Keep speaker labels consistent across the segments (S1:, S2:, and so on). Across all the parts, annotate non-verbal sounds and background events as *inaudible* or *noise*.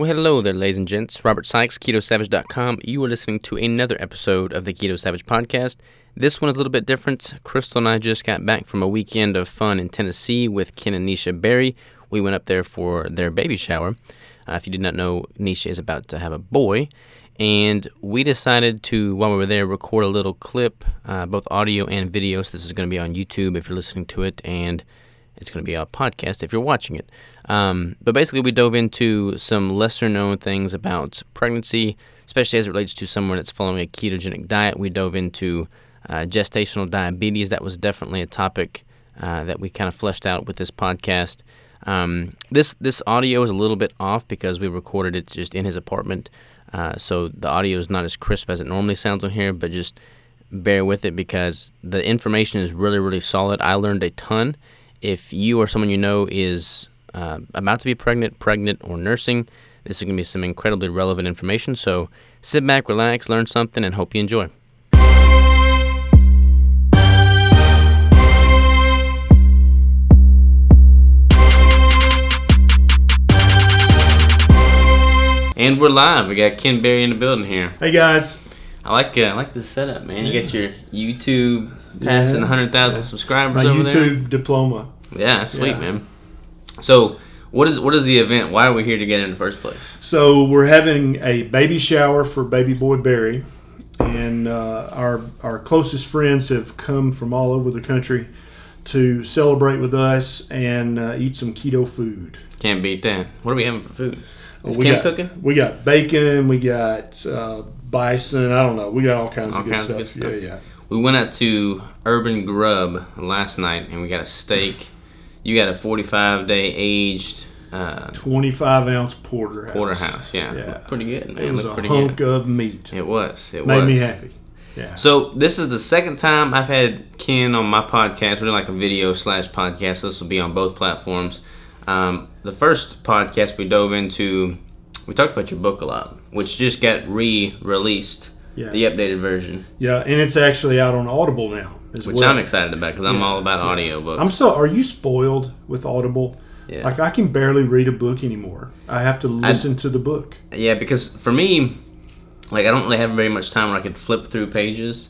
S1: Well, hello there, ladies and gents. Robert Sykes, KetoSavage.com. You are listening to another episode of the Keto Savage podcast. This one is a little bit different. Crystal and I just got back from a weekend of fun in Tennessee with Ken and Nisha Berry. We went up there for their baby shower. Uh, if you did not know, Nisha is about to have a boy. And we decided to, while we were there, record a little clip, uh, both audio and video. So this is going to be on YouTube if you're listening to it, and it's going to be a podcast if you're watching it. Um, but basically, we dove into some lesser known things about pregnancy, especially as it relates to someone that's following a ketogenic diet. We dove into uh, gestational diabetes. That was definitely a topic uh, that we kind of fleshed out with this podcast. Um, this this audio is a little bit off because we recorded it just in his apartment, uh, so the audio is not as crisp as it normally sounds on here. But just bear with it because the information is really really solid. I learned a ton. If you or someone you know is uh, about to be pregnant, pregnant, or nursing, this is going to be some incredibly relevant information. So sit back, relax, learn something, and hope you enjoy. And we're live. We got Ken Berry in the building here.
S2: Hey guys.
S1: I like uh, I like this setup, man. You got your YouTube passing
S2: Yeah.
S1: 100,000 subscribers
S2: My
S1: over
S2: YouTube diploma.
S1: Yeah, sweet,
S2: Yeah.
S1: man. So, what is what is the event? Why are we here together in the first place?
S2: So we're having a baby shower for baby boy Berry, and uh, our our closest friends have come from all over the country to celebrate with us and uh, eat some keto food.
S1: Can't beat that. What are we having for food? Is
S2: we
S1: Kim
S2: got,
S1: cooking?
S2: We got bacon. We got uh, bison. I don't know. We got all kinds
S1: All
S2: of good
S1: kinds of
S2: stuff. Yeah, yeah.
S1: We went out to Urban Grub last night and we got a steak. You got a 45 day aged uh,
S2: Twenty-five ounce porterhouse.
S1: porterhouse. Yeah,
S2: Yeah.
S1: Pretty good, man.
S2: It was
S1: Looked
S2: a
S1: pretty
S2: hunk
S1: good.
S2: of meat.
S1: It was. It
S2: Made
S1: was.
S2: me happy. Yeah.
S1: So this is the second time I've had Ken on my podcast. We're doing like a video slash podcast. So this will be on both platforms. Um, the first podcast we dove into, we talked about your book a lot, which just got re-released,
S2: Yeah.
S1: the updated version,
S2: Yeah, and it's actually out on Audible now
S1: which
S2: well.
S1: I'm excited about because I'm
S2: Yeah,
S1: all about
S2: yeah.
S1: audiobooks.
S2: I'm so. Are you spoiled with Audible?
S1: yeah.
S2: Like I can barely read a book anymore. I have to listen to the book.
S1: Yeah, because for me, like I don't really have very much time where I could flip through pages.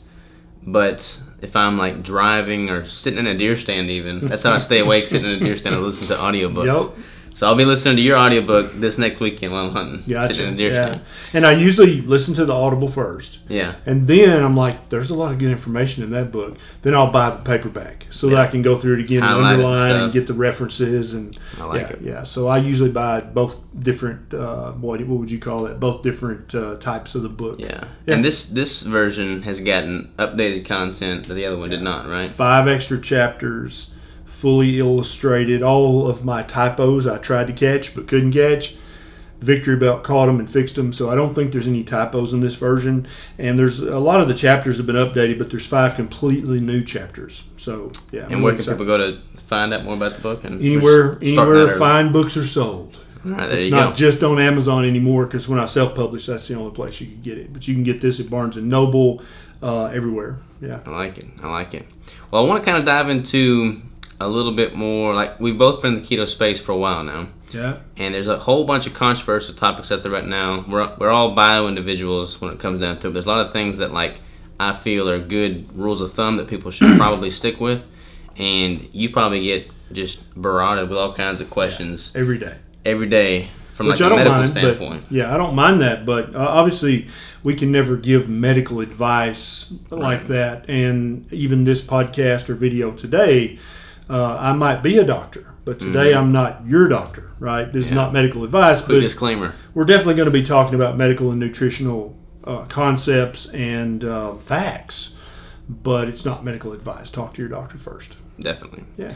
S1: But if I'm like driving or sitting in a deer stand, even that's how I stay awake sitting in a deer stand and listen to *laughs* audiobooks.
S2: Yep.
S1: So I'll be listening to your audiobook this next weekend while I'm hunting,
S2: Gotcha.
S1: sitting in deer
S2: yeah. And I usually listen to the Audible first,
S1: Yeah,
S2: and then I'm like, "There's a lot of good information in that book." Then I'll buy the paperback so that I can go through it again, and underline, and get the references, and
S1: I like
S2: yeah,
S1: it.
S2: yeah. So I usually buy both different. Uh, what what would you call it? Both different uh, types of the book.
S1: yeah,
S2: Yeah.
S1: And this this version has gotten updated content that the other one did not, right?
S2: five extra chapters, fully illustrated. All of my typos I tried to catch but couldn't catch. Victory Belt caught them and fixed them, so I don't think there's any typos in this version. And there's a lot of the chapters have been updated, but there's five completely new chapters. So yeah,
S1: And
S2: I'm
S1: where can people go to find out more about the book? And
S2: Anywhere, anywhere fine books are sold.
S1: early. All right, there
S2: It's not
S1: go.
S2: just on Amazon anymore because when I self-publish, that's the only place you can get it. But you can get this at Barnes and Noble, uh, everywhere. Yeah.
S1: I like it. I like it. Well, I want to kind of dive into a little bit more. Like we've both been in the keto space for a while now,
S2: Yeah.
S1: and there's a whole bunch of controversial topics out there right now. We're we're all bio individuals when it comes down to it. There's a lot of things that like I feel are good rules of thumb that people should *clears throat* probably stick with, and you probably get just barraged with all kinds of questions
S2: Every day.
S1: every day from
S2: Which
S1: like
S2: I
S1: a medical
S2: mind,
S1: standpoint.
S2: but yeah, I don't mind that. But uh, obviously, we can never give medical advice like that. And even this podcast or video today, uh, I might be a doctor, but today I'm not your doctor. Right? This is
S1: Mm-hmm.
S2: Not medical advice,
S1: Quick
S2: but
S1: disclaimer.
S2: we're definitely going to be talking about medical and nutritional uh, concepts and uh, facts. But it's not medical advice. Talk to your doctor first.
S1: Definitely.
S2: Yeah.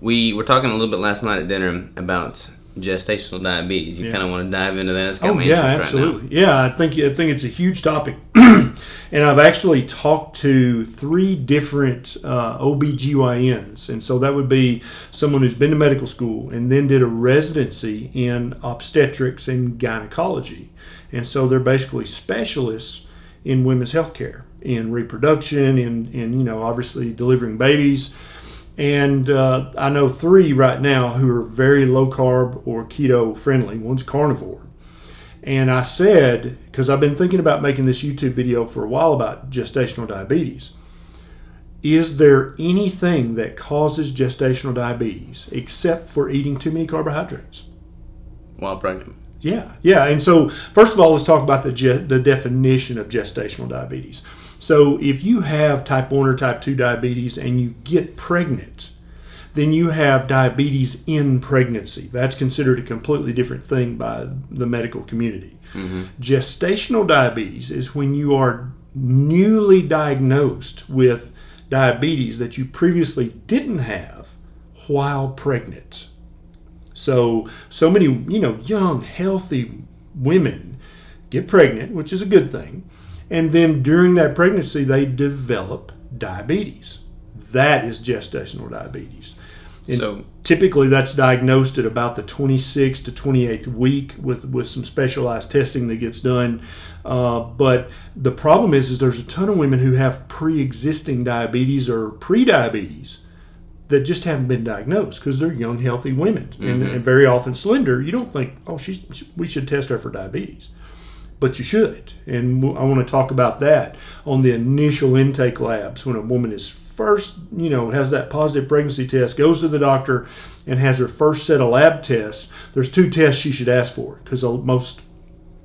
S1: We were talking a little bit last night at dinner about gestational diabetes. You
S2: Yeah.
S1: kind of want to dive into that.
S2: Oh yeah,
S1: interested right
S2: absolutely. yeah, I think I think it's a huge topic, *clears throat* and I've actually talked to three different uh, OBGYNs, and so that would be someone who's been to medical school and then did a residency in obstetrics and gynecology, and so they're basically specialists in women's health care, in reproduction, in in you know obviously delivering babies. And uh, I know three right now who are very low carb or keto friendly. One's carnivore, And I said, because I've been thinking about making this YouTube video for a while about gestational diabetes, is there anything that causes gestational diabetes except for eating too many carbohydrates?
S1: While pregnant.
S2: Yeah, yeah. And so, first of all, let's talk about the, ge- the definition of gestational diabetes. So, if you have type 1 or type 2 diabetes and you get pregnant, then you have diabetes in pregnancy. That's considered a completely different thing by the medical community.
S1: Mm-hmm.
S2: Gestational diabetes is when you are newly diagnosed with diabetes that you previously didn't have while pregnant. So, so many, you know, young, healthy women get pregnant, which is a good thing. And then during that pregnancy, they develop diabetes. That is gestational diabetes. And
S1: So-
S2: typically that's diagnosed at about the 26th to 28th week with, with some specialized testing that gets done. Uh, but the problem is, is there's a ton of women who have pre-existing diabetes or pre-diabetes that just haven't been diagnosed because they're young, healthy women and, and very often slender. You don't think, oh, she's, we should test her for diabetes but you should. And I want to talk about that on the initial intake labs when a woman is first, you know, has that positive pregnancy test, goes to the doctor, and has her first set of lab tests. There's two tests she should ask for because most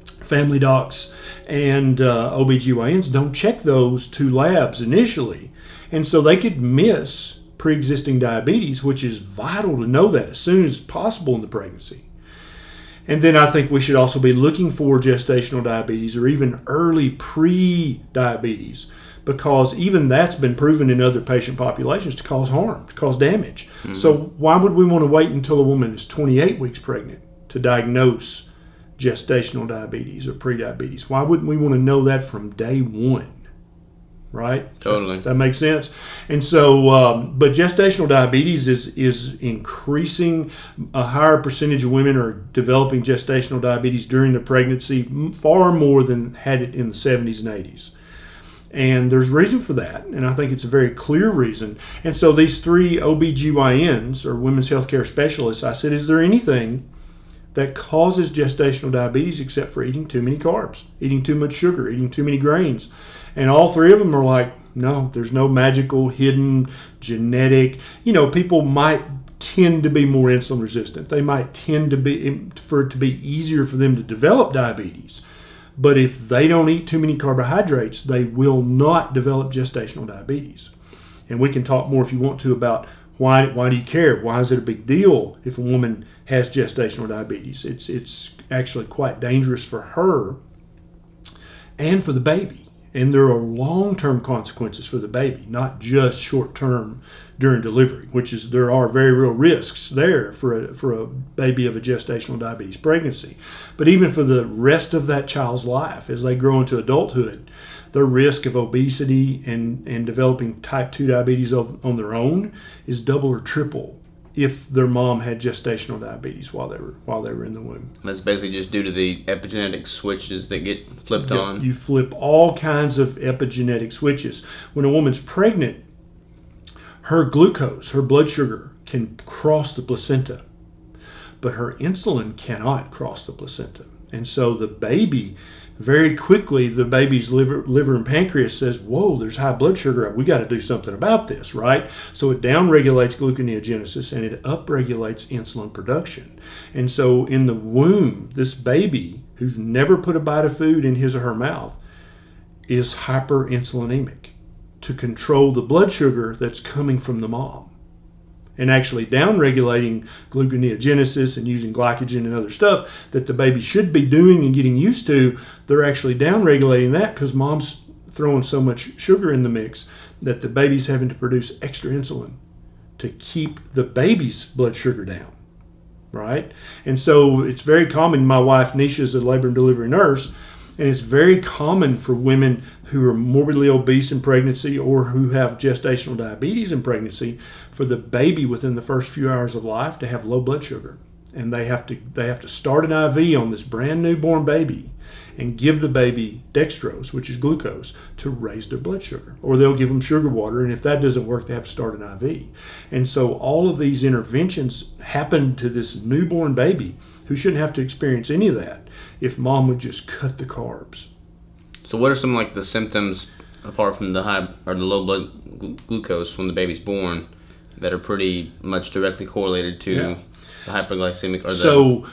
S2: family docs and uh, OBGYNs don't check those two labs initially. And so they could miss pre existing diabetes, which is vital to know that as soon as possible in the pregnancy. And then I think we should also be looking for gestational diabetes or even early pre diabetes because even that's been proven in other patient populations to cause harm, to cause damage. Mm-hmm. So, why would we want to wait until a woman is 28 weeks pregnant to diagnose gestational diabetes or pre-diabetes? Why wouldn't we want to know that from day one? Right?
S1: Totally.
S2: That makes sense. And so, um, but gestational diabetes is is increasing. A higher percentage of women are developing gestational diabetes during the pregnancy, far more than had it in the 70s and 80s. And there's reason for that, and I think it's a very clear reason. And so these three OBGYNs or women's healthcare specialists, I said, is there anything that causes gestational diabetes except for eating too many carbs, eating too much sugar, eating too many grains? And all three of them are like, no, there's no magical, hidden, genetic. You know, people might tend to be more insulin resistant. They might tend to be, for it to be easier for them to develop diabetes. But if they don't eat too many carbohydrates, they will not develop gestational diabetes. And we can talk more if you want to about why why do you care? Why is it a big deal if a woman has gestational diabetes? It's it's actually quite dangerous for her and for the baby. And there are long term consequences for the baby, not just short term during delivery, which is there are very real risks there for a, for a baby of a gestational diabetes pregnancy. But even for the rest of that child's life, as they grow into adulthood, their risk of obesity and, and developing type 2 diabetes on their own is double or triple if their mom had gestational diabetes while they were while they were in the womb.
S1: That's basically just due to the epigenetic switches that get flipped
S2: Yep,
S1: on.
S2: You flip all kinds of epigenetic switches. When a woman's pregnant, her glucose, her blood sugar, can cross the placenta, but her insulin cannot cross the placenta. And so the baby, very quickly, the baby's liver, liver and pancreas says, Whoa, there's high blood sugar. We got to do something about this, right? So it downregulates gluconeogenesis and it upregulates insulin production. And so in the womb, this baby who's never put a bite of food in his or her mouth is hyperinsulinemic to control the blood sugar that's coming from the mom and actually downregulating gluconeogenesis and using glycogen and other stuff that the baby should be doing and getting used to, they're actually downregulating that because mom's throwing so much sugar in the mix that the baby's having to produce extra insulin to keep the baby's blood sugar down. Right? And so it's very common. My wife, Nisha, is a labor and delivery nurse, and it's very common for women who are morbidly obese in pregnancy or who have gestational diabetes in pregnancy for the baby within the first few hours of life to have low blood sugar. And they have to they have to start an IV on this brand new born baby and give the baby dextrose, which is glucose, to raise their blood sugar. Or they'll give them sugar water, and if that doesn't work, they have to start an IV. And so all of these interventions happen to this newborn baby who shouldn't have to experience any of that if mom would just cut the carbs.
S1: So, what are some like the symptoms apart from the high or the low blood glu- glucose when the baby's born that are pretty much directly correlated to
S2: Yeah.
S1: the hyperglycemic or the
S2: So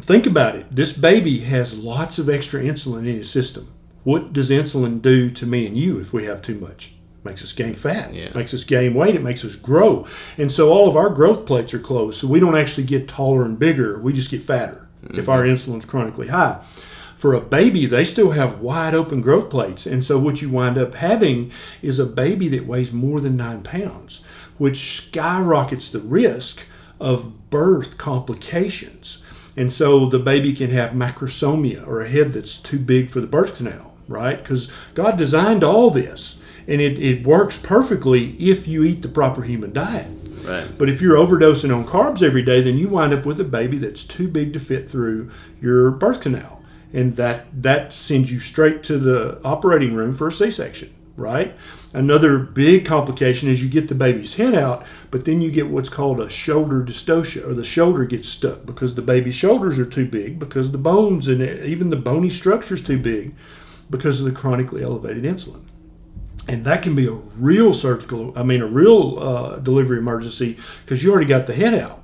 S2: think about it. This baby has lots of extra insulin in his system. What does insulin do to me and you if we have too much? Makes us gain fat.
S1: Yeah.
S2: Makes us gain weight. It makes us grow. And so all of our growth plates are closed. So we don't actually get taller and bigger. We just get fatter if our mm-hmm. insulin's chronically high. For a baby, they still have wide open growth plates. And so what you wind up having is a baby that weighs more than nine pounds, which skyrockets the risk of birth complications. And so the baby can have macrosomia or a head that's too big for the birth canal, right? Because God designed all this and it, it works perfectly if you eat the proper human diet.
S1: right.
S2: But if you're overdosing on carbs every day, then you wind up with a baby that's too big to fit through your birth canal. And that, that sends you straight to the operating room for a C section, right? Another big complication is you get the baby's head out, but then you get what's called a shoulder dystocia, or the shoulder gets stuck because the baby's shoulders are too big, because the bones and even the bony structure is too big because of the chronically elevated insulin and that can be a real surgical i mean a real uh, delivery emergency because you already got the head out.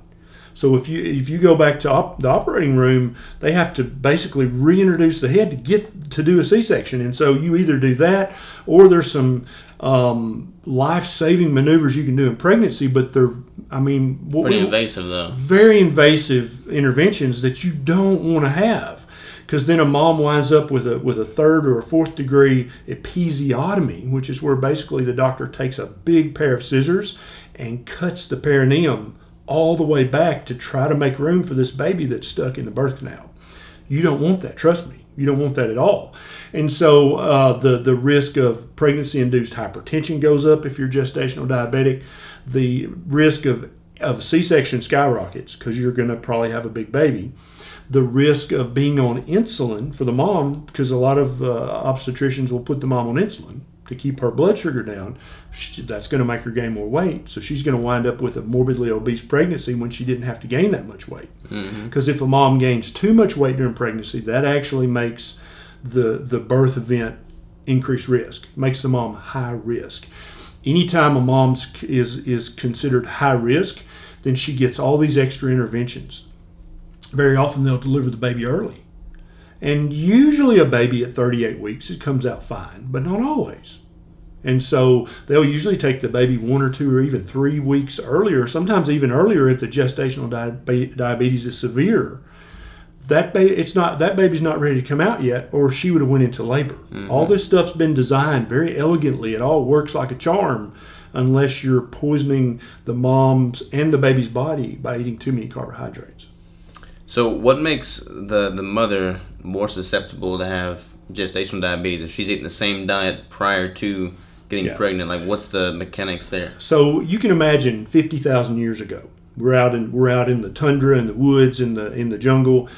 S2: So if you if you go back to op- the operating room they have to basically reintroduce the head to get to do a c-section. And so you either do that or there's some um, life-saving maneuvers you can do in pregnancy but they're i mean what
S1: Pretty
S2: we-
S1: invasive though.
S2: very invasive interventions that you don't want to have because then a mom winds up with a with a third or a fourth degree episiotomy which is where basically the doctor takes a big pair of scissors and cuts the perineum all the way back to try to make room for this baby that's stuck in the birth canal. You don't want that trust me. You don't want that at all. And so uh, the the risk of pregnancy induced hypertension goes up if you're gestational diabetic. The risk of of c-section skyrockets because you're going to probably have a big baby the risk of being on insulin for the mom because a lot of uh, obstetricians will put the mom on insulin to keep her blood sugar down. She- that's going to make her gain more weight. So she's going to wind up with a morbidly obese pregnancy when she didn't have to gain that much weight. Because if a mom gains too much weight during pregnancy that actually makes the the birth event increased risk makes the mom high risk. Anytime a mom is is considered high risk then she gets all these extra interventions very often they'll deliver the baby early. And usually a baby at 38 weeks it comes out fine but not always. And so they'll usually take the baby one or two or even three weeks earlier sometimes even earlier if the gestational diabe- diabetes is severe. That baby it's not that baby's not ready to come out yet or she would have went into labor. Mm-hmm. All this stuff's been designed very elegantly. It all works like a charm unless you're poisoning the mom's and the baby's body by eating too many carbohydrates
S1: So, what makes the the mother more susceptible to have gestational diabetes if she's eating the same diet prior to getting
S2: Yeah.
S1: pregnant? Like, what's the mechanics there?
S2: So you can imagine fifty thousand years ago, we're out in we're out in the tundra, in the woods, in the in the jungle.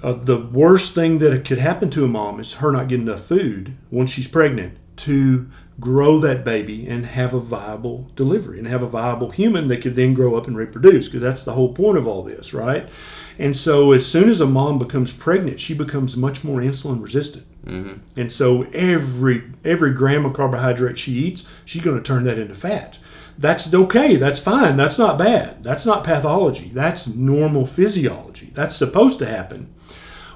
S2: Uh, the worst thing that could happen to a mom is her not getting enough food once she's pregnant to grow that baby and have a viable delivery and have a viable human that could then grow up and reproduce because that's the whole point of all this, right? And so as soon as a mom becomes pregnant, she becomes much more insulin resistant. Mm-hmm. And so every every gram of carbohydrate she eats, she's going to turn that into fat. That's okay. That's fine. That's not bad. That's not pathology. That's normal physiology. That's supposed to happen.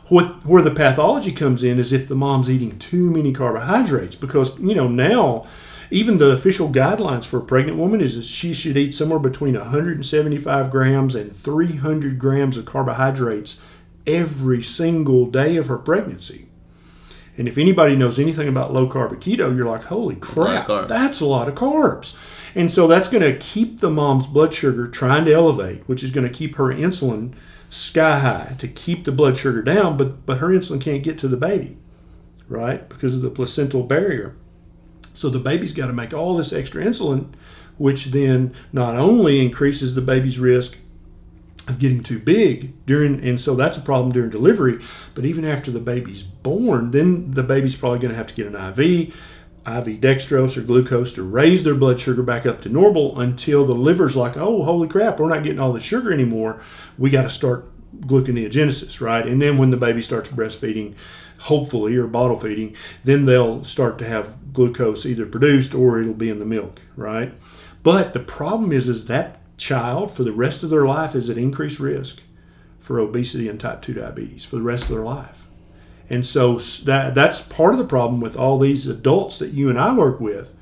S2: What where the pathology comes in is if the mom's eating too many carbohydrates because you know now even the official guidelines for a pregnant woman is that she should eat somewhere between 175 grams and 300 grams of carbohydrates every single day of her pregnancy. And if anybody knows anything about low carb keto, you're like, holy crap,
S1: carbs.
S2: that's a lot of carbs. And so that's going to keep the mom's blood sugar trying to elevate, which is going to keep her insulin sky high to keep the blood sugar down, but, but her insulin can't get to the baby, right? Because of the placental barrier. So the baby's got to make all this extra insulin, which then not only increases the baby's risk of getting too big during and so that's a problem during delivery but even after the baby's born then the baby's probably going to have to get an iv iv dextrose or glucose to raise their blood sugar back up to normal until the liver's like oh holy crap we're not getting all the sugar anymore we got to start gluconeogenesis, right? And then when the baby starts breastfeeding, hopefully, or bottle feeding, then they'll start to have glucose either produced or it'll be in the milk, right? But the problem is, is that child for the rest of their life is at increased risk for obesity and type 2 diabetes for the rest of their life. And so that, that's part of the problem with all these adults that you and I work with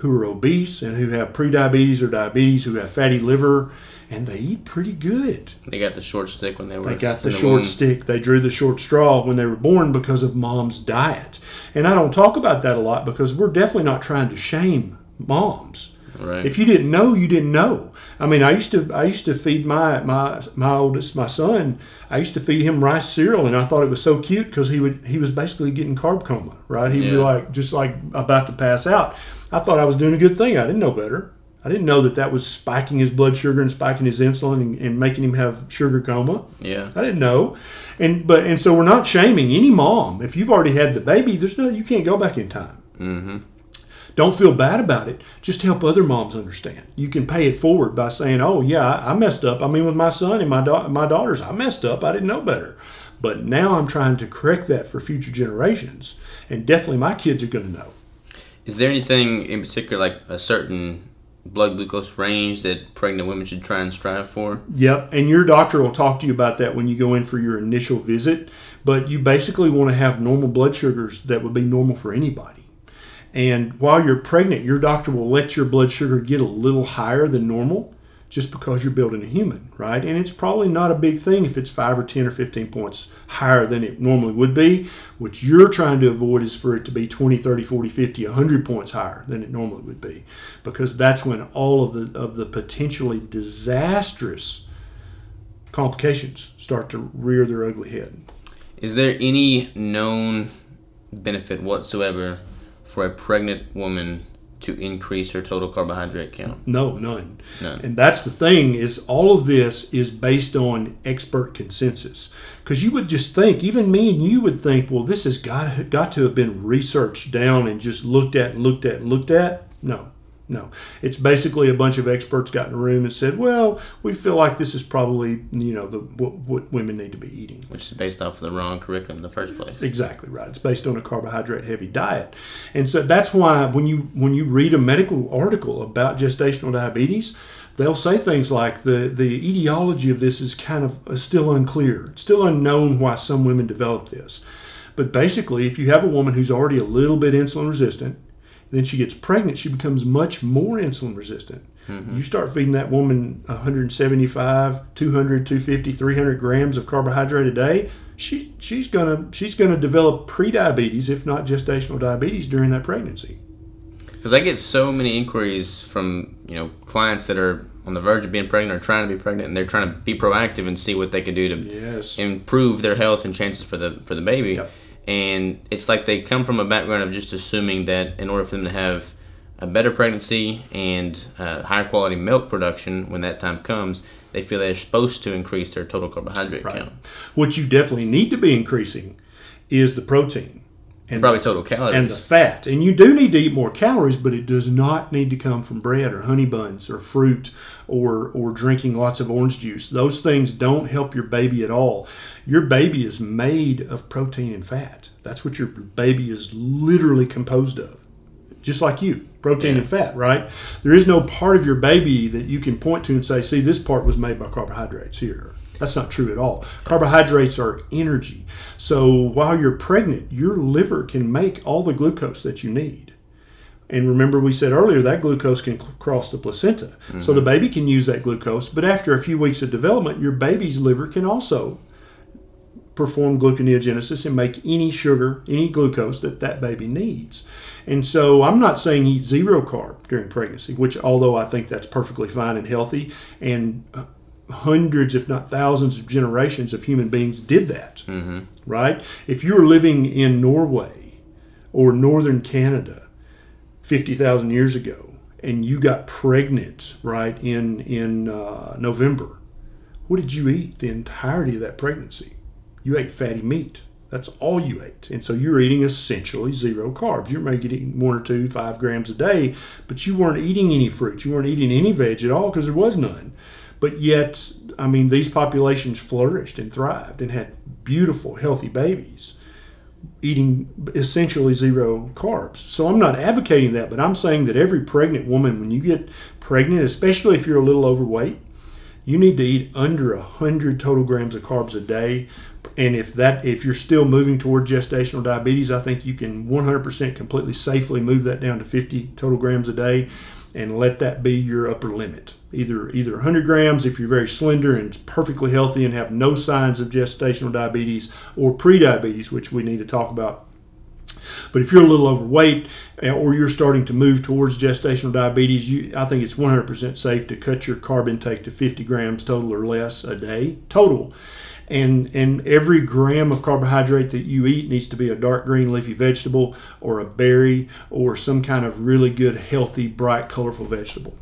S2: who are obese and who have prediabetes or diabetes, who have fatty liver, and they eat pretty good.
S1: They got the short stick when they were.
S2: They got the, the short womb. stick. They drew the short straw when they were born because of mom's diet. And I don't talk about that a lot because we're definitely not trying to shame moms.
S1: Right.
S2: If you didn't know, you didn't know. I mean, I used to I used to feed my my my oldest my son. I used to feed him rice cereal, and I thought it was so cute because he would he was basically getting carb coma. Right? He'd yeah. be like just like about to pass out. I thought I was doing a good thing. I didn't know better. I didn't know that that was spiking his blood sugar and spiking his insulin and, and, making him have sugar coma.
S1: Yeah,
S2: I didn't know, and but and so we're not shaming any mom if you've already had the baby. There's no you can't go back in time.
S1: Mm-hmm.
S2: Don't feel bad about it. Just help other moms understand. You can pay it forward by saying, "Oh yeah, I messed up. I mean, with my son and my da- my daughters, I messed up. I didn't know better." But now I'm trying to correct that for future generations, and definitely my kids are going to know.
S1: Is there anything in particular, like a certain blood glucose range that pregnant women should try and strive for?
S2: Yep, and your doctor will talk to you about that when you go in for your initial visit. But you basically want to have normal blood sugars that would be normal for anybody. And while you're pregnant, your doctor will let your blood sugar get a little higher than normal just because you're building a human, right? And it's probably not a big thing if it's 5 or 10 or 15 points higher than it normally would be. What you're trying to avoid is for it to be 20, 30, 40, 50, 100 points higher than it normally would be because that's when all of the of the potentially disastrous complications start to rear their ugly head.
S1: Is there any known benefit whatsoever for a pregnant woman to increase her total carbohydrate count?
S2: No, none.
S1: None.
S2: And that's the thing is all of this is based on expert consensus. Because you would just think, even me and you would think, well, this has got got to have been researched down and just looked at and looked at and looked at. No, no, it's basically a bunch of experts got in a room and said, "Well, we feel like this is probably you know the what, what women need to be eating,"
S1: which is based off of the wrong curriculum in the first place.
S2: Exactly right. It's based on a carbohydrate heavy diet, and so that's why when you when you read a medical article about gestational diabetes, they'll say things like the the etiology of this is kind of uh, still unclear. It's still unknown why some women develop this. But basically, if you have a woman who's already a little bit insulin resistant then she gets pregnant, she becomes much more insulin resistant. Mm-hmm. You start feeding that woman 175, 200, 250, 300 grams of carbohydrate a day, she, she's gonna she's gonna develop prediabetes, if not gestational diabetes, during that pregnancy.
S1: Because I get so many inquiries from you know clients that are on the verge of being pregnant or trying to be pregnant, and they're trying to be proactive and see what they can do to
S2: yes.
S1: improve their health and chances for the for the baby.
S2: Yep
S1: and it's like they come from a background of just assuming that in order for them to have a better pregnancy and uh, higher quality milk production when that time comes, they feel they're supposed to increase their total carbohydrate right. count.
S2: What you definitely need to be increasing is the protein
S1: and probably total calories
S2: and the fat. And you do need to eat more calories, but it does not need to come from bread or honey buns or fruit or or drinking lots of orange juice. Those things don't help your baby at all. Your baby is made of protein and fat. That's what your baby is literally composed of. Just like you, protein yeah. and fat, right? There is no part of your baby that you can point to and say, "See, this part was made by carbohydrates here." That's not true at all. Carbohydrates are energy. So while you're pregnant, your liver can make all the glucose that you need. And remember, we said earlier that glucose can cross the placenta. Mm-hmm. So the baby can use that glucose, but after a few weeks of development, your baby's liver can also perform gluconeogenesis and make any sugar, any glucose that that baby needs. And so I'm not saying eat zero carb during pregnancy, which although I think that's perfectly fine and healthy and hundreds, if not thousands, of generations of human beings did that.
S1: Mm-hmm.
S2: Right? If you were living in Norway or northern Canada 50,000 years ago and you got pregnant, right, in, in uh, November, what did you eat the entirety of that pregnancy? You ate fatty meat. That's all you ate. And so you're eating essentially zero carbs. You're maybe eating one or two, five grams a day, but you weren't eating any fruit. You weren't eating any veg at all because there was none. But yet, I mean, these populations flourished and thrived and had beautiful, healthy babies eating essentially zero carbs. So I'm not advocating that, but I'm saying that every pregnant woman, when you get pregnant, especially if you're a little overweight, you need to eat under 100 total grams of carbs a day and if that if you're still moving toward gestational diabetes i think you can 100% completely safely move that down to 50 total grams a day and let that be your upper limit. Either either 100 grams if you're very slender and perfectly healthy and have no signs of gestational diabetes or prediabetes which we need to talk about. But if you're a little overweight eh, or you're starting to move towards gestational diabetes, you, I think it's 100% safe to cut your carb intake to 50 grams total or less a day total and and every gram of carbohydrate that you eat needs to be a dark green leafy vegetable or a berry or some kind of really good healthy bright colorful vegetable.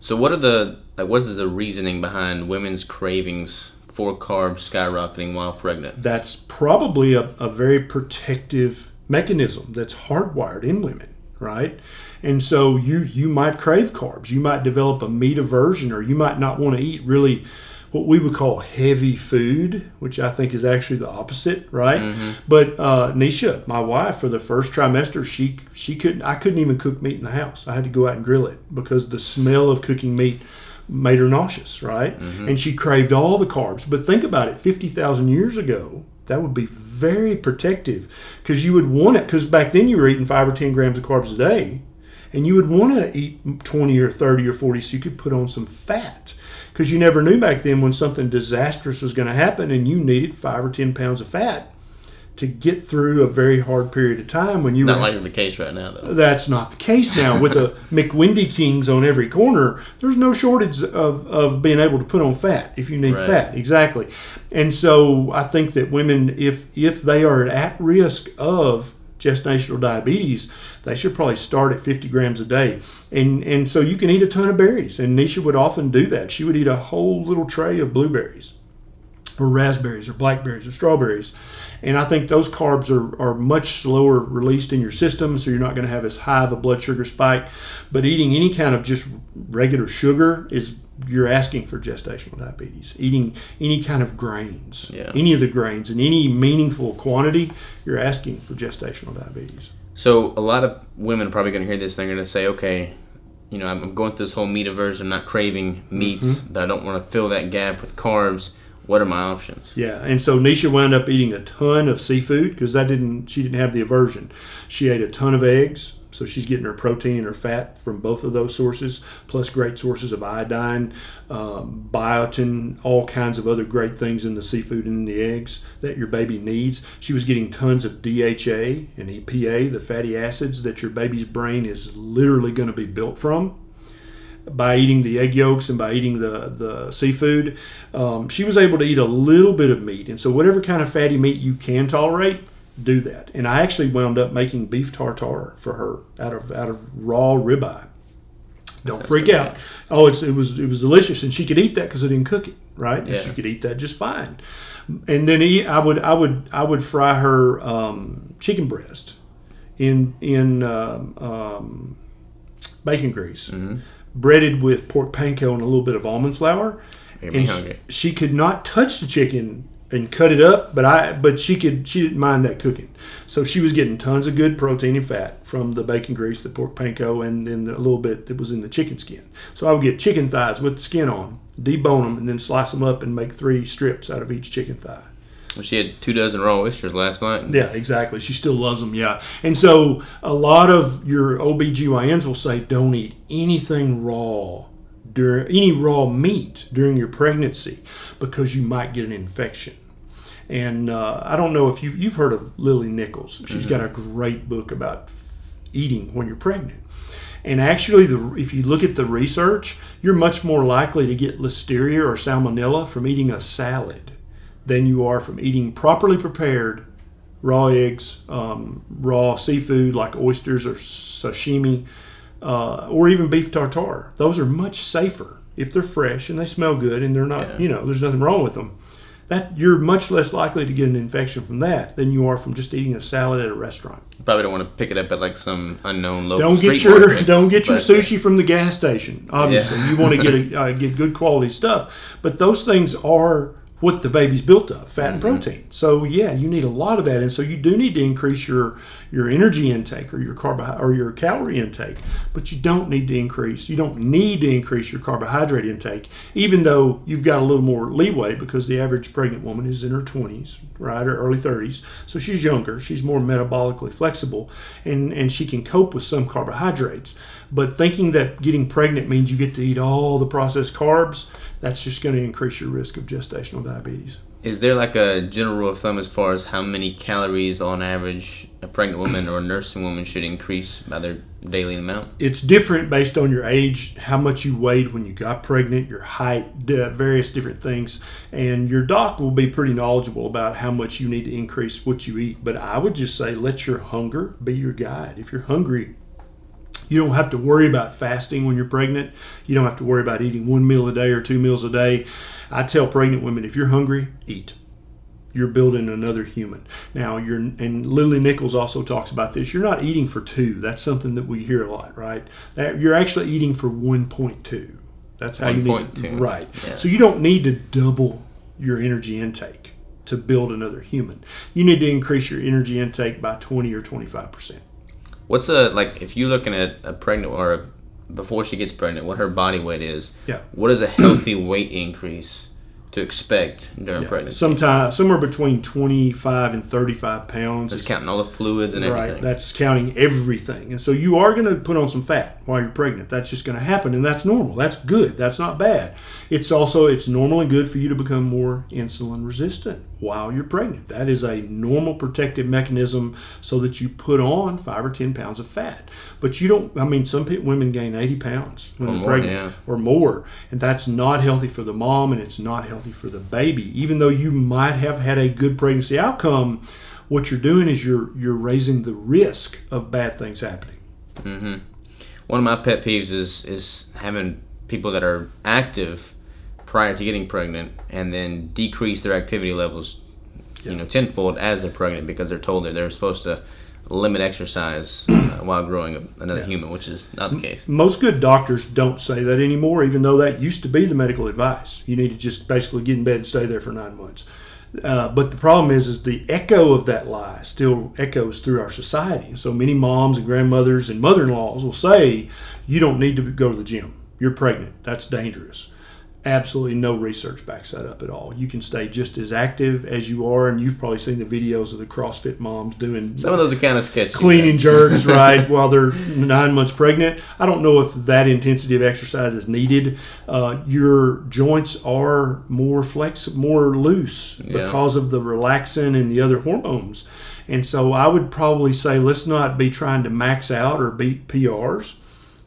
S1: So what are the like what is the reasoning behind women's cravings for carbs skyrocketing while pregnant?
S2: That's probably a, a very protective mechanism that's hardwired in women right? And so you you might crave carbs. You might develop a meat aversion or you might not want to eat really what we would call heavy food, which I think is actually the opposite, right? Mm-hmm. But uh, Nisha, my wife, for the first trimester, she she couldn't. I couldn't even cook meat in the house. I had to go out and grill it because the smell of cooking meat made her nauseous, right? Mm-hmm. And she craved all the carbs. But think about it: fifty thousand years ago, that would be very protective because you would want it. Because back then you were eating five or ten grams of carbs a day, and you would want to eat twenty or thirty or forty so you could put on some fat. Because you never knew back then when something disastrous was going to happen and you needed five or ten pounds of fat to get through a very hard period of time when you
S1: not were, like the case right now though.
S2: That's not the case now. With the *laughs* mcwindy kings on every corner there's no shortage of, of being able to put on fat if you need right. fat. Exactly. And so i think that women if if they are at risk of gestational diabetes, they should probably start at 50 grams a day. And and so you can eat a ton of berries. And Nisha would often do that. She would eat a whole little tray of blueberries or raspberries or blackberries or strawberries. And I think those carbs are, are much slower released in your system, so you're not going to have as high of a blood sugar spike. But eating any kind of just regular sugar is you're asking for gestational diabetes. Eating any kind of grains, yeah. any of the grains in any meaningful quantity, you're asking for gestational diabetes.
S1: So a lot of women are probably going to hear this. They're going to say, "Okay, you know, I'm going through this whole meat aversion, not craving meats, mm-hmm. but I don't want to fill that gap with carbs." What are my options?
S2: Yeah, and so Nisha wound up eating a ton of seafood because that didn't she didn't have the aversion. She ate a ton of eggs, so she's getting her protein and her fat from both of those sources, plus great sources of iodine, um, biotin, all kinds of other great things in the seafood and in the eggs that your baby needs. She was getting tons of DHA and EPA, the fatty acids that your baby's brain is literally going to be built from by eating the egg yolks and by eating the, the seafood. Um, she was able to eat a little bit of meat. And so, whatever kind of fatty meat you can tolerate, do that. And I actually wound up making beef tartare for her out of out of raw ribeye. Don't freak out. Bad. Oh, it's it was it was delicious, and she could eat that because I didn't cook it right. Yeah. And she could eat that just fine. And then he, I would I would I would fry her um, chicken breast in in um, um, bacon grease, mm-hmm. breaded with pork panko and a little bit of almond flour. and she, she could not touch the chicken and cut it up, but I but she could she didn't mind that cooking. So she was getting tons of good protein and fat from the bacon grease, the pork panko, and then a little bit that was in the chicken skin. So I would get chicken thighs with the skin on, debone them, and then slice them up and make three strips out of each chicken thigh.
S1: Well, she had two dozen raw oysters last night.
S2: Yeah, exactly. She still loves them, yeah. And so a lot of your OBGYNs will say don't eat anything raw during any raw meat during your pregnancy because you might get an infection. And uh, I don't know if you've, you've heard of Lily Nichols. She's mm-hmm. got a great book about eating when you're pregnant. And actually, the, if you look at the research, you're much more likely to get listeria or salmonella from eating a salad than you are from eating properly prepared raw eggs, um, raw seafood like oysters or sashimi, uh, or even beef tartare. Those are much safer if they're fresh and they smell good and they're not, yeah. you know, there's nothing wrong with them that you're much less likely to get an infection from that than you are from just eating a salad at a restaurant.
S1: You probably don't want to pick it up at like some unknown local
S2: Don't get your
S1: market,
S2: don't get your sushi from the gas station. Obviously,
S1: Yeah.
S2: you want to get a, *laughs* uh, get good quality stuff, but those things are what the baby's built of, fat and
S1: Mm-hmm.
S2: protein. So yeah, you need a lot of that, and so you do need to increase your your energy intake or your carbohydrate or your calorie intake, but you don't need to increase. You don't need to increase your carbohydrate intake, even though you've got a little more leeway because the average pregnant woman is in her 20s, right, or early 30s. So she's younger. She's more metabolically flexible, and and she can cope with some carbohydrates. But thinking that getting pregnant means you get to eat all the processed carbs, that's just going to increase your risk of gestational diabetes.
S1: Is there like a general rule of thumb as far as how many calories on average a pregnant woman or a nursing woman should increase by their daily amount?
S2: It's different based on your age, how much you weighed when you got pregnant, your height, various different things, and your doc will be pretty knowledgeable about how much you need to increase what you eat. But I would just say let your hunger be your guide. If you're hungry, you don't have to worry about fasting when you're pregnant. You don't have to worry about eating one meal a day or two meals a day. I tell pregnant women if you're hungry, eat. You're building another human. Now, you're and Lily Nichols also talks about this. You're not eating for two. That's something that we hear a lot, right? That you're actually eating for 1.2. That's how you need
S1: 1.2,
S2: right.
S1: yeah.
S2: So you don't need to double your energy intake to build another human. You need to increase your energy intake by 20 or 25 percent.
S1: What's a like if you're looking at a pregnant or a, before she gets pregnant, what her body weight is?
S2: Yeah.
S1: What is a healthy weight increase to expect during
S2: Yeah.
S1: pregnancy?
S2: Sometime somewhere between 25 and 35 pounds.
S1: Just
S2: is-
S1: counting all the fluids and
S2: right.
S1: everything.
S2: That's counting everything. And so you are going to put on some fat while you're pregnant. That's just going to happen and that's normal. That's good. That's not bad. It's also it's normal and good for you to become more insulin resistant while you're pregnant. That is a normal protective mechanism so that you put on 5 or 10 pounds of fat. But you don't I mean some women gain 80 pounds when
S1: Or
S2: they're
S1: more,
S2: pregnant
S1: yeah.
S2: or more. And that's not healthy for the mom and it's not healthy for the baby. Even though you might have had a good pregnancy outcome, what you're doing is you're you're raising the risk of bad things happening.
S1: hmm One of my pet peeves is is having people that are active prior to getting pregnant and then decrease their activity levels, you know, tenfold as they're pregnant because they're told that they're supposed to limit exercise uh, while growing a, another human, which is not the case.
S2: Most good doctors don't say that anymore, even though that used to be the medical advice. You need to just basically get in bed and stay there for nine months. Uh, but the problem is, is the echo of that lie still echoes through our society. So many moms and grandmothers and mother-in-laws will say, "You don't need to go to the gym. You're pregnant. That's dangerous." Absolutely no research backs that up at all. You can stay just as active as you are, and you've probably seen the videos of the CrossFit moms doing
S1: Some of those are kind of sketchy.
S2: clean and jerks, *laughs* right, while they're nine months pregnant. I don't know if that intensity of exercise is needed. Uh, your joints are more flex, more loose
S1: Yeah.
S2: because of the relaxin and the other hormones. And so I would probably say let's not be trying to max out or beat PRs,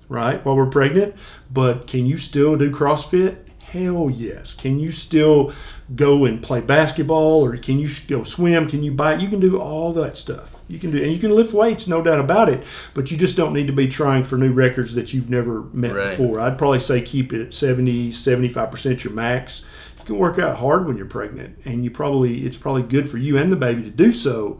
S2: right, while we're pregnant. But can you still do CrossFit? Hell yes. Can you still go and play basketball or can you go swim? Can you bike? You can do all that stuff. You can do, and you can lift weights, no doubt about it. But you just don't need to be trying for new records that you've never met
S1: Right.
S2: before. I'd probably say keep it at 70, 75% your max. You can work out hard when you're pregnant, and you probably it's probably good for you and the baby to do so.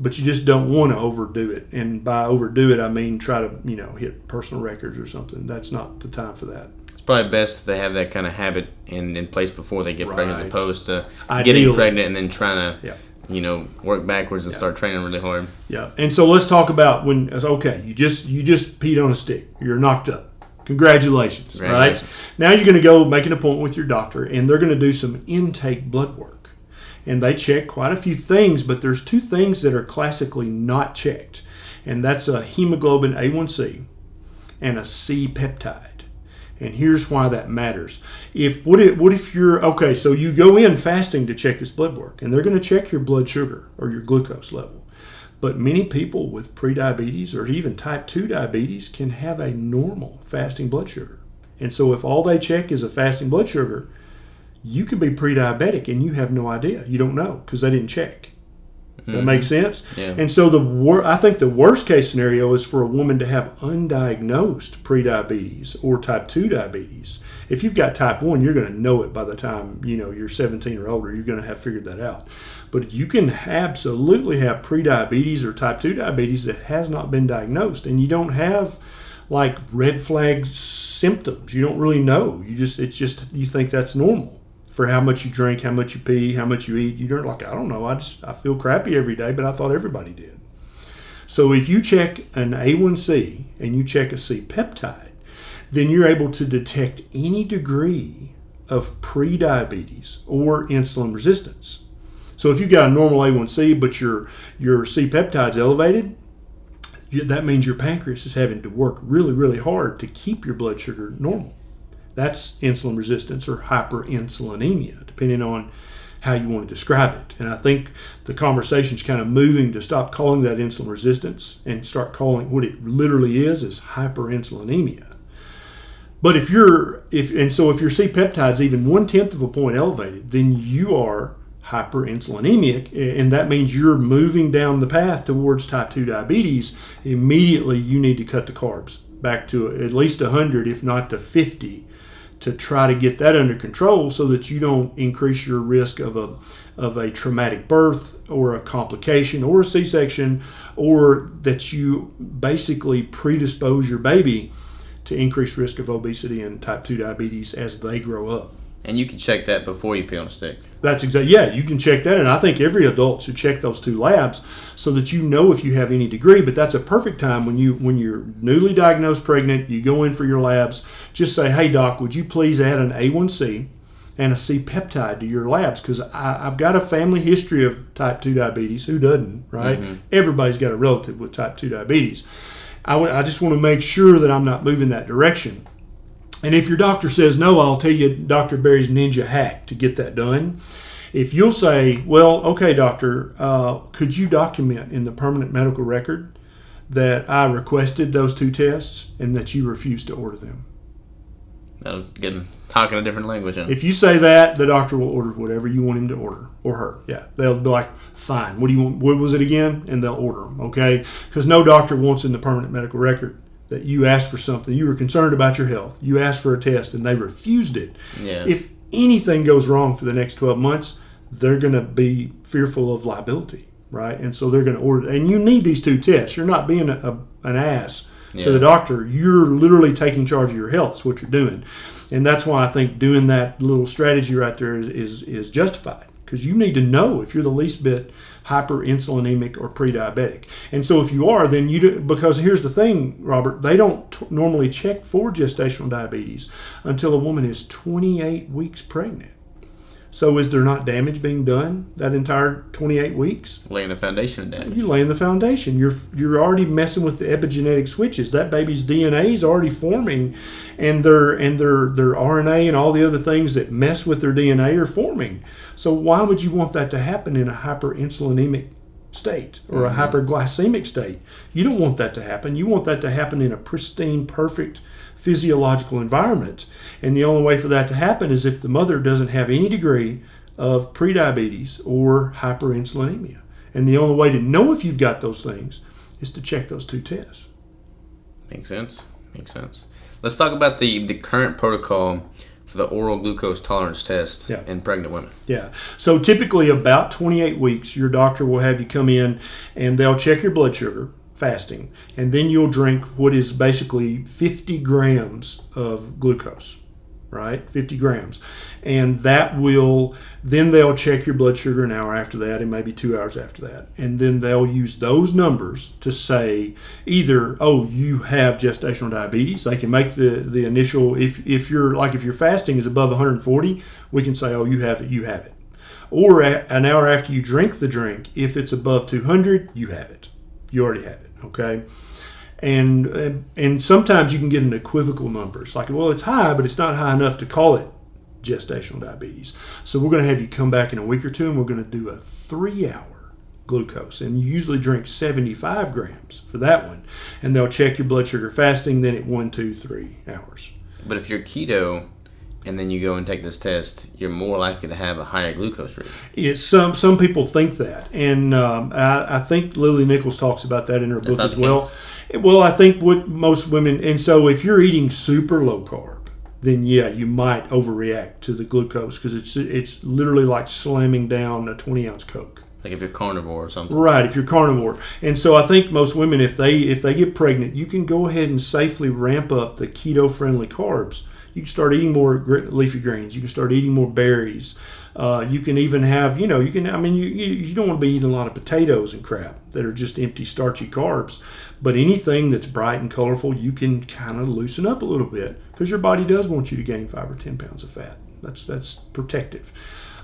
S2: But you just don't want to overdo it, and by overdo it, I mean try to you know hit personal records or something. That's not the time for that.
S1: Probably best if they have that kind of habit in, in place before they get pregnant, as opposed to
S2: Ideally.
S1: getting pregnant and then trying to,
S2: Yeah.
S1: you know, work backwards and start training really hard.
S2: Yeah, and so let's talk about when it's okay. You just you just peed on a stick. You're knocked up. Congratulations,
S1: Congratulations.
S2: right? Now you're going to go make an appointment with your doctor, and they're going to do some intake blood work, and they check quite a few things. But there's two things that are classically not checked, and that's a hemoglobin A1C and a C peptide. And here's why that matters. If what if, what if you're okay, so you go in fasting to check this blood work, and they're going to check your blood sugar or your glucose level. But many people with prediabetes or even type 2 diabetes can have a normal fasting blood sugar. And so if all they check is a fasting blood sugar, you could be pre-diabetic and you have no idea. You don't know because they didn't check. That mm-hmm. makes sense.
S1: Yeah.
S2: And so the wor- I think the worst case scenario is for a woman to have undiagnosed prediabetes or type two diabetes. If you've got type one, you're going to know it by the time you know you're 17 or older. You're going to have figured that out. But you can absolutely have prediabetes or type two diabetes that has not been diagnosed, and you don't have like red flag symptoms. You don't really know. You just it's just you think that's normal for how much you drink, how much you pee, how much you eat. You're like, I don't know. I just I feel crappy every day, but I thought everybody did. So if you check an A1C and you check a C peptide, then you're able to detect any degree of prediabetes or insulin resistance. So if you've got a normal A1C but your your C peptide's elevated, that means your pancreas is having to work really really hard to keep your blood sugar normal. That's insulin resistance or hyperinsulinemia, depending on how you want to describe it. And I think the conversation's kind of moving to stop calling that insulin resistance and start calling what it literally is is hyperinsulinemia. But if you're if and so if your C peptide's even one tenth of a point elevated, then you are hyperinsulinemic, and that means you're moving down the path towards type 2 diabetes. Immediately, you need to cut the carbs back to at least 100, if not to 50, to try to get that under control so that you don't increase your risk of a of a traumatic birth or a complication or a C-section or that you basically predispose your baby to increased risk of obesity and type 2 diabetes as they grow up.
S1: And you can check that before you pee on a stick.
S2: That's exactly yeah. You can check that, and I think every adult should check those two labs so that you know if you have any degree. But that's a perfect time when you when you're newly diagnosed pregnant. You go in for your labs. Just say, "Hey doc, would you please add an A1C and a C peptide to your labs? Because I've got a family history of type two diabetes. Who doesn't, right? Mm-hmm. Everybody's got a relative with type two diabetes. I would- I just want to make sure that I'm not moving that direction." And if your doctor says no, I'll tell you Dr. Berry's ninja hack to get that done. If you'll say, well, okay, doctor, uh, could you document in the permanent medical record that I requested those two tests and that you refused to order them?
S1: That'll get talking a different language. Huh?
S2: If you say that, the doctor will order whatever you want him to order or her. Yeah, they'll be like, fine. What do you want? What was it again? And they'll order them. Okay, because no doctor wants in the permanent medical record that you asked for something. You were concerned about your health. You asked for a test and they refused it.
S1: Yeah.
S2: If anything goes wrong for the next 12 months, they're going to be fearful of liability, right? And so they're going to order. And you need these two tests. You're not being a, a, an ass
S1: Yeah.
S2: to the doctor. You're literally taking charge of your health. That's what you're doing. And that's why I think doing that little strategy right there is, is, is justified because you need to know if you're the least bit hyperinsulinemic or pre-diabetic. And so if you are, then you do, because here's the thing, Robert, they don't t- normally check for gestational diabetes until a woman is 28 weeks pregnant. So is there not damage being done that entire 28 weeks?
S1: Laying the foundation of damage.
S2: You're laying the foundation. You're you're already messing with the epigenetic switches. That baby's DNA is already forming, and their and their their RNA and all the other things that mess with their DNA are forming. So why would you want that to happen in a hyperinsulinemic state or a mm-hmm. hyperglycemic state? You don't want that to happen. You want that to happen in a pristine, perfect physiological environment. And the only way for that to happen is if the mother doesn't have any degree of prediabetes or hyperinsulinemia. And the only way to know if you've got those things is to check those two tests.
S1: Makes sense. Makes sense. Let's talk about the, the current protocol for the oral glucose tolerance test
S2: Yeah.
S1: in pregnant women.
S2: Yeah. So typically, about 28 weeks, your doctor will have you come in and they'll check your blood sugar fasting, and then you'll drink what is basically 50 grams of glucose, right? 50 grams. And that will, then they'll check your blood sugar an hour after that and maybe two hours after that. And then they'll use those numbers to say either, oh, you have gestational diabetes. They can make the, the initial, if, if you're like, if your fasting is above 140, we can say, oh, you have it, you have it. Or an hour after you drink the drink, if it's above 200, you have it. You already have it, okay? And, and sometimes you can get an equivocal number. It's like, well, it's high, but it's not high enough to call it gestational diabetes. So we're going to have you come back in a week or two, and we're going to do a three-hour glucose, and you usually drink 75 grams for that one. And they'll check your blood sugar fasting then at one, two, three hours.
S1: But if you're keto and then you go and take this test, you're more likely to have a higher glucose reading.
S2: It's some some people think that, and um, I, I, think Lily Nichols talks about that in her That's book as well. Case. Well, I think what most women, and so if you're eating super low carb, then yeah, you might overreact to the glucose because it's it's literally like slamming down a 20 ounce Coke.
S1: Like if you're carnivore or something.
S2: Right, if you're carnivore. And so I think most women, if they if they get pregnant, you can go ahead and safely ramp up the keto friendly carbs. You can start eating more leafy greens. You can start eating more berries. Uh, you can even have, you know, you can. I mean, you, you you don't want to be eating a lot of potatoes and crap that are just empty starchy carbs. But anything that's bright and colorful, you can kind of loosen up a little bit because your body does want you to gain five or ten pounds of fat. That's that's protective.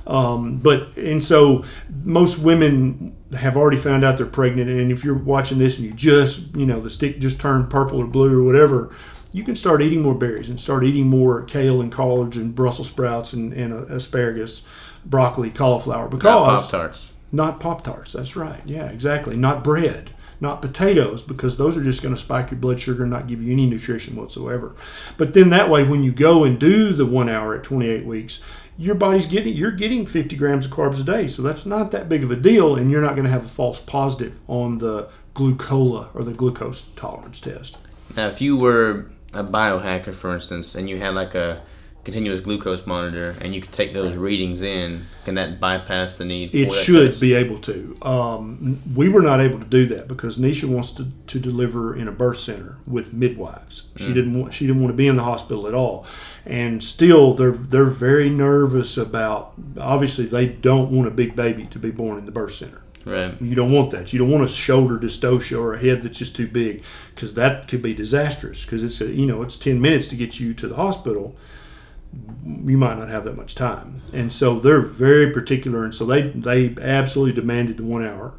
S2: Um, but and so most women have already found out they're pregnant, and if you're watching this and you just you know the stick just turned purple or blue or whatever, you can start eating more berries and start eating more kale and collards and Brussels sprouts and, and uh, asparagus, broccoli, cauliflower because
S1: not pop tarts.
S2: Not pop tarts. That's right. Yeah, exactly. Not bread not potatoes, because those are just going to spike your blood sugar and not give you any nutrition whatsoever. But then that way, when you go and do the one hour at 28 weeks, your body's getting you're getting 50 grams of carbs a day, so that's not that big of a deal, and you're not going to have a false positive on the glucola or the glucose tolerance test.
S1: Now, if you were a biohacker, for instance, and you had like a continuous glucose monitor and you could take those readings in, can that bypass the need?
S2: For it should test? be able to. Um, we were not able to do that because Neisha wants to, to deliver in a birth center with midwives. She mm. didn't want she didn't want to be in the hospital at all, and still they're they're very nervous about. Obviously, they don't want a big baby to be born in the birth center.
S1: Right.
S2: You don't want that. You don't want a shoulder dystocia or a head that's just too big, because that could be disastrous. Because it's a, you know it's ten minutes to get you to the hospital you might not have that much time. And so they're very particular. And so they, they absolutely demanded the one hour,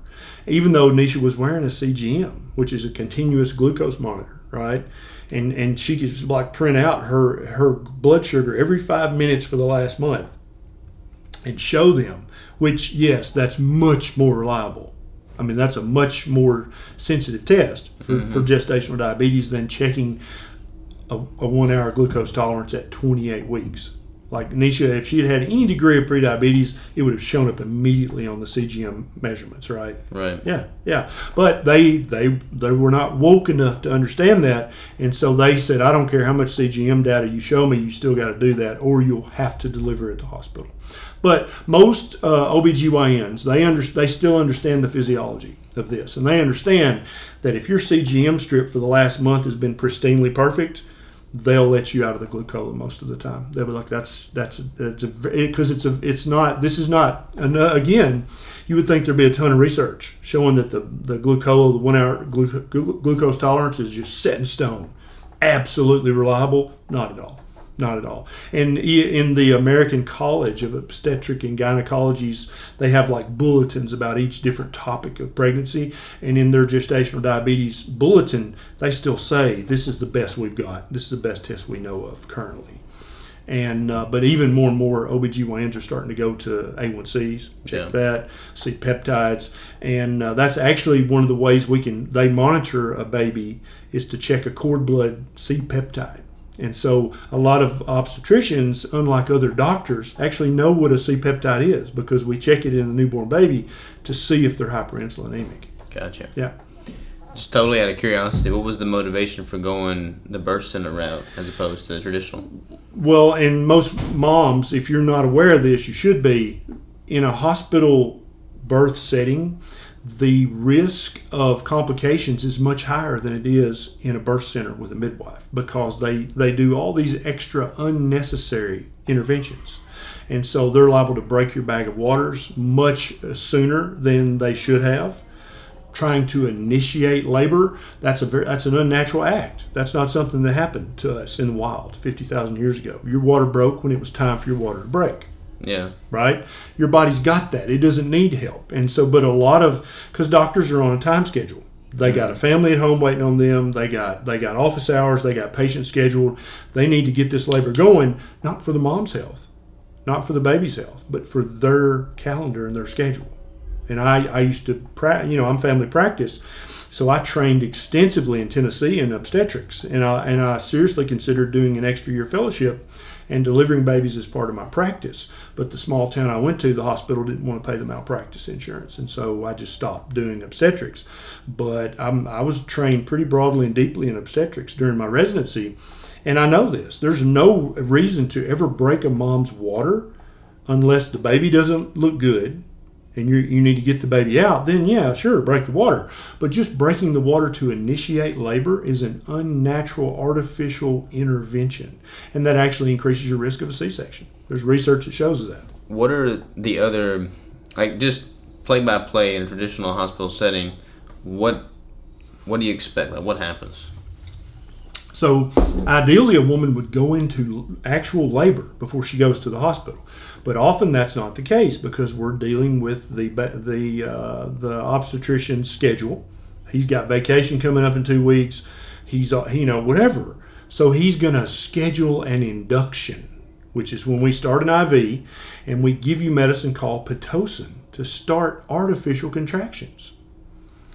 S2: even though Neisha was wearing a CGM, which is a continuous glucose monitor, right? And, and she could like print out her, her blood sugar every five minutes for the last month and show them, which, yes, that's much more reliable. I mean, that's a much more sensitive test for, mm-hmm. for gestational diabetes than checking a, a one hour glucose tolerance at 28 weeks. Like Neisha, if she had had any degree of prediabetes, it would have shown up immediately on the CGM measurements, right?
S1: Right.
S2: Yeah, yeah. But they they they were not woke enough to understand that, and so they said, "I don't care how much CGM data you show me, you still got to do that, or you'll have to deliver at the hospital." But most uh, OBGYNs, they under, they still understand the physiology of this, and they understand that if your CGM strip for the last month has been pristinely perfect, they'll let you out of the glucola most of the time. They'll be like, "That's that's a because it, it's a it's not this is not and uh, again." You would think there'd be a ton of research showing that the the glucola, the one hour glu- glucose tolerance is just set in stone, absolutely reliable. Not at all. Not at all. And in the American College of Obstetric and Gynecology's, they have like bulletins about each different topic of pregnancy. And in their gestational diabetes bulletin, they still say this is the best we've got. This is the best test we know of currently. And uh, but even more and more OBGYNs are starting to go to A1Cs, check yeah. that, C peptides, and uh, that's actually one of the ways we can they monitor a baby is to check a cord blood C peptide and so a lot of obstetricians, unlike other doctors, actually know what a C peptide is because we check it in a newborn baby to see if they're hyperinsulinemic.
S1: Gotcha.
S2: Yeah.
S1: Just totally out of curiosity, what was the motivation for going the birth center route as opposed to the traditional?
S2: Well, and most moms, if you're not aware of this, you should be in a hospital birth setting the risk of complications is much higher than it is in a birth center with a midwife because they, they do all these extra unnecessary interventions. And so they're liable to break your bag of waters much sooner than they should have. Trying to initiate labor, that's a very, that's an unnatural act. That's not something that happened to us in the wild 50,000 years ago. Your water broke when it was time for your water to break.
S1: Yeah.
S2: Right? Your body's got that. It doesn't need help. And so, but a lot of, because doctors are on a time schedule. They got a mm-hmm. family at home waiting on them. They got they got office hours. They got patients scheduled. They need to get this labor going, not for the mom's health, not for the baby's health, but for their calendar and their schedule. And I, I used to, pra- you know, I'm family practice, so I trained extensively in Tennessee in obstetrics, and I and I seriously considered doing an extra year fellowship and delivering babies is part of my practice. But the small town I went to, the hospital didn't want to pay the malpractice insurance, and so I just stopped doing obstetrics. But I'm, I was trained pretty broadly and deeply in obstetrics during my residency, and I know this. There's no reason to ever break a mom's water unless the baby doesn't look good and you you need to get the baby out, then yeah, sure, break the water. But just breaking the water to initiate labor is an unnatural, artificial intervention, and that actually increases your risk of a C-section. There's research that shows that.
S1: What are the other, like just play by play in a traditional hospital setting? What what do you expect? Like what happens?
S2: So, ideally, a woman would go into actual labor before she goes to the hospital, but often that's not the case because we're dealing with the the uh, the obstetrician's schedule. He's got vacation coming up in two weeks. He's uh, you know whatever. So he's going to schedule an induction, which is when we start an IV, and we give you medicine called pitocin to start artificial contractions.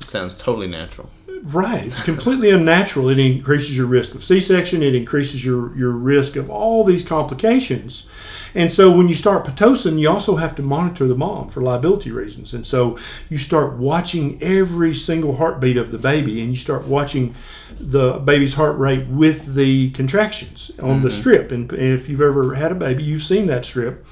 S1: Sounds totally natural.
S2: Right. It's completely unnatural. It increases your risk of C-section. It increases your, your risk of all these complications. And so when you start Pitocin, you also have to monitor the mom for liability reasons. And so you start watching every single heartbeat of the baby and you start watching the baby's heart rate with the contractions on mm-hmm. the strip. And, and if you've ever had a baby, you've seen that strip.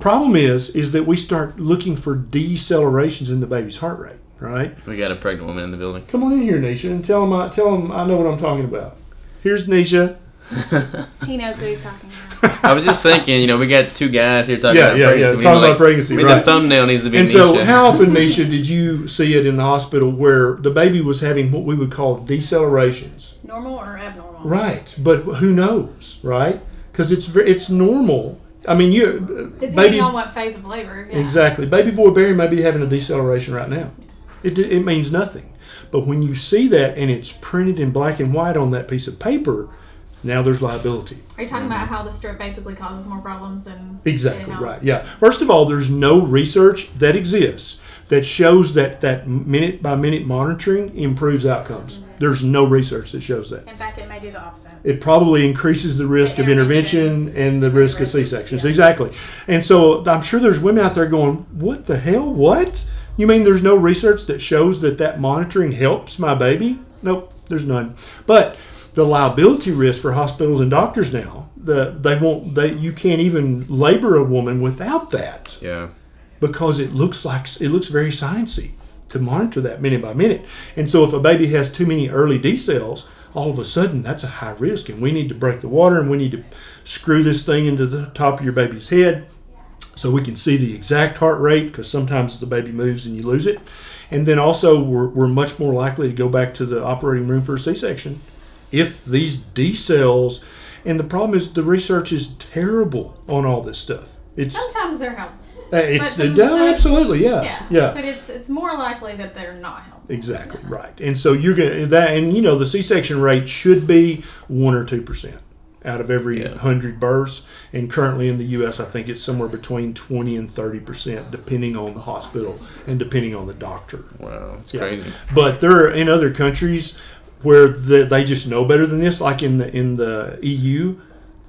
S2: Problem is, is that we start looking for decelerations in the baby's heart rate right?
S1: We got a pregnant woman in the building.
S2: Come on in here, Neisha, and tell him I tell him I know what I'm talking about. Here's Neisha. *laughs*
S3: he knows what he's talking about. *laughs*
S1: I was just thinking, you know, we got two guys here talking
S2: yeah,
S1: about
S2: yeah,
S1: pregnancy.
S2: Yeah, talking about like, pregnancy, right.
S1: The thumbnail needs to be
S2: And
S1: Neisha.
S2: so, how often, *laughs* Neisha, did you see it in the hospital where the baby was having what we would call decelerations?
S3: Normal or abnormal?
S2: Right, but who knows, right? Because it's it's normal I mean, you uh,
S3: depending baby, on what phase of labor. Yeah.
S2: Exactly. Baby boy Berry may be having a deceleration right now. It, it means nothing. But when you see that and it's printed in black and white on that piece of paper, now there's liability.
S3: Are you talking about how the strip basically causes more problems than
S2: exactly right? Yeah. First of all, there's no research that exists that shows that that minute by minute monitoring improves outcomes. Mm-hmm. There's no research that shows that.
S3: In fact, it may do the opposite.
S2: It probably increases the risk the of intervention and the risk of C sections. Yeah. Exactly. And so I'm sure there's women out there going, "What the hell? What?" You mean there's no research that shows that that monitoring helps my baby? Nope, there's none. But the liability risk for hospitals and doctors now, the, they won't, they, you can't even labor a woman without that.
S1: Yeah.
S2: Because it looks like, it looks very sciencey to monitor that minute by minute. And so if a baby has too many early decels, all of a sudden that's a high risk and we need to break the water and we need to screw this thing into the top of your baby's head so we can see the exact heart rate because sometimes the baby moves and you lose it. And then also, we're, we're much more likely to go back to the operating room for a C section if these decels. And the problem is the research is terrible on all this stuff.
S3: It's sometimes they're helpful.
S2: Uh, it's the, no, absolutely yes, yeah,
S3: yeah. But it's it's more likely that they're not helpful.
S2: Exactly right. And so you're gonna that, and you know the C-section rate should be one or two percent out of every yeah. 100 births. And currently in the U.S., I think it's somewhere between 20 and 30 percent, depending on the hospital and depending on the doctor.
S1: Wow, it's yeah. crazy.
S2: But there are in other countries where the, they just know better than this, like in the in the EU,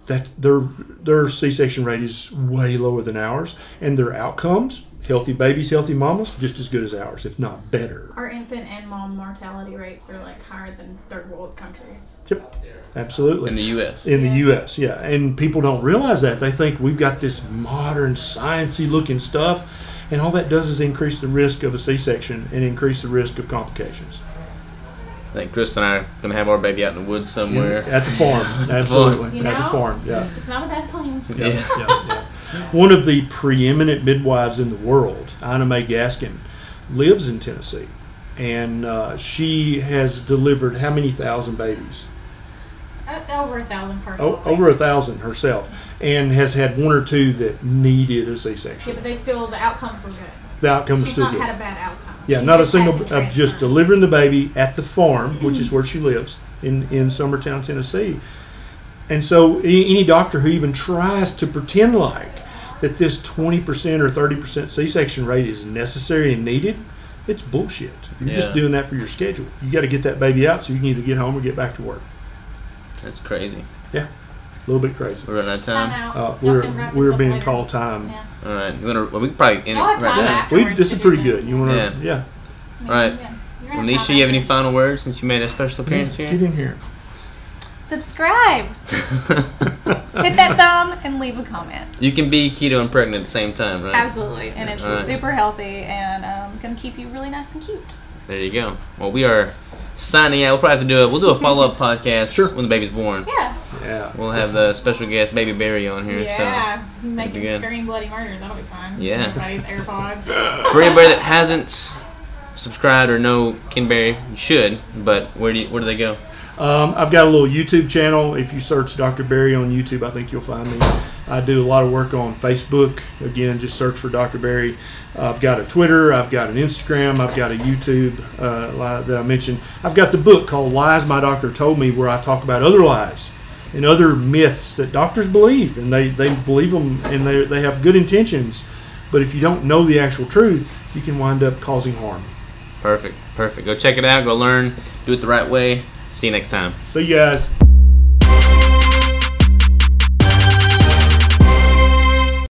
S2: that their their C-section rate is way lower than ours, and their outcomes healthy babies, healthy mamas, just as good as ours, if not better.
S3: Our infant and mom mortality rates are like higher than third world countries.
S2: Yep. Absolutely.
S1: In the U.S.
S2: In the U.S., yeah. And people don't realize that. They think we've got this modern, sciencey looking stuff, and all that does is increase the risk of a C-section and increase the risk of complications.
S1: I think Chris and I are going to have our baby out in the woods somewhere.
S2: In, at the farm, *laughs* absolutely.
S3: You know,
S2: at the farm, yeah.
S3: It's not a bad plan.
S2: Yeah, yeah, yeah. yeah. One of the preeminent midwives in the world, Ina May Gaskin, lives in Tennessee. And uh, she has delivered how many thousand babies?
S3: Uh, over a thousand personally.
S2: Oh, over a thousand herself, and has had one or two that needed a C-section.
S3: Yeah, but they still the outcomes were good.
S2: The outcomes
S3: She's
S2: still
S3: not
S2: good.
S3: had a bad outcome.
S2: Yeah,
S3: she
S2: not a single of just delivering the baby at the farm, which is mm-hmm. where she lives in in Summertown, Tennessee. And so, any, any doctor who even tries to pretend like that this 20% or 30% C-section rate is necessary and needed, it's bullshit. You're yeah. just doing that for your schedule. You got to get that baby out so you can either get home or get back to work.
S1: That's crazy.
S2: Yeah. A little bit crazy.
S1: We're running out of
S3: Time
S1: time.
S3: out.
S2: Uh, we're
S3: can wrap this
S2: we're being
S3: later.
S2: called time.
S3: Yeah.
S1: All right. You wanna, well, we could probably end it right
S3: time
S1: there.
S2: We,
S3: Afterwards
S2: this is pretty
S3: this.
S2: good. You want to?
S3: Yeah.
S2: Yeah.
S3: I mean,
S1: Right.
S3: yeah. You're gonna have
S1: you have any final words since you made a special appearance
S2: Get
S1: here?
S2: Get in here.
S4: Subscribe, *laughs* hit that thumb, and leave a comment.
S1: you can be keto and pregnant at the same time, right?
S4: Absolutely, and it's
S1: Alright.
S4: super healthy and um, gonna keep you really nice and cute.
S1: There you go. Well, we are signing out. We'll probably have to do it. We'll do a follow up *laughs* podcast
S2: Sure.
S1: when the baby's born.
S3: Yeah.
S2: Yeah.
S1: We'll have the special guest, Baby Berry, on here.
S3: Yeah. Make
S1: be
S3: him scream bloody murder. That'll be fun.
S1: Yeah.
S3: Everybody's AirPods. *laughs*
S1: For anybody that hasn't subscribed or know Ken Berry, you should. But where do you, where do they go?
S2: Um, I've got a little YouTube channel. If you search Dr. Berry on YouTube, I think you'll find me. I do a lot of work on Facebook. Again, just search for Dr. Berry. I've got a Twitter. I've got an Instagram. I've got a YouTube uh, that I mentioned. I've got the book called Lies My Doctor Told Me, where I talk about other lies and other myths that doctors believe, and they, they believe them and they, they have good intentions. But if you don't know the actual truth, you can wind up causing harm.
S1: Perfect. Perfect. Go check it out. Go learn. Do it the right way. See you next time.
S2: See you guys.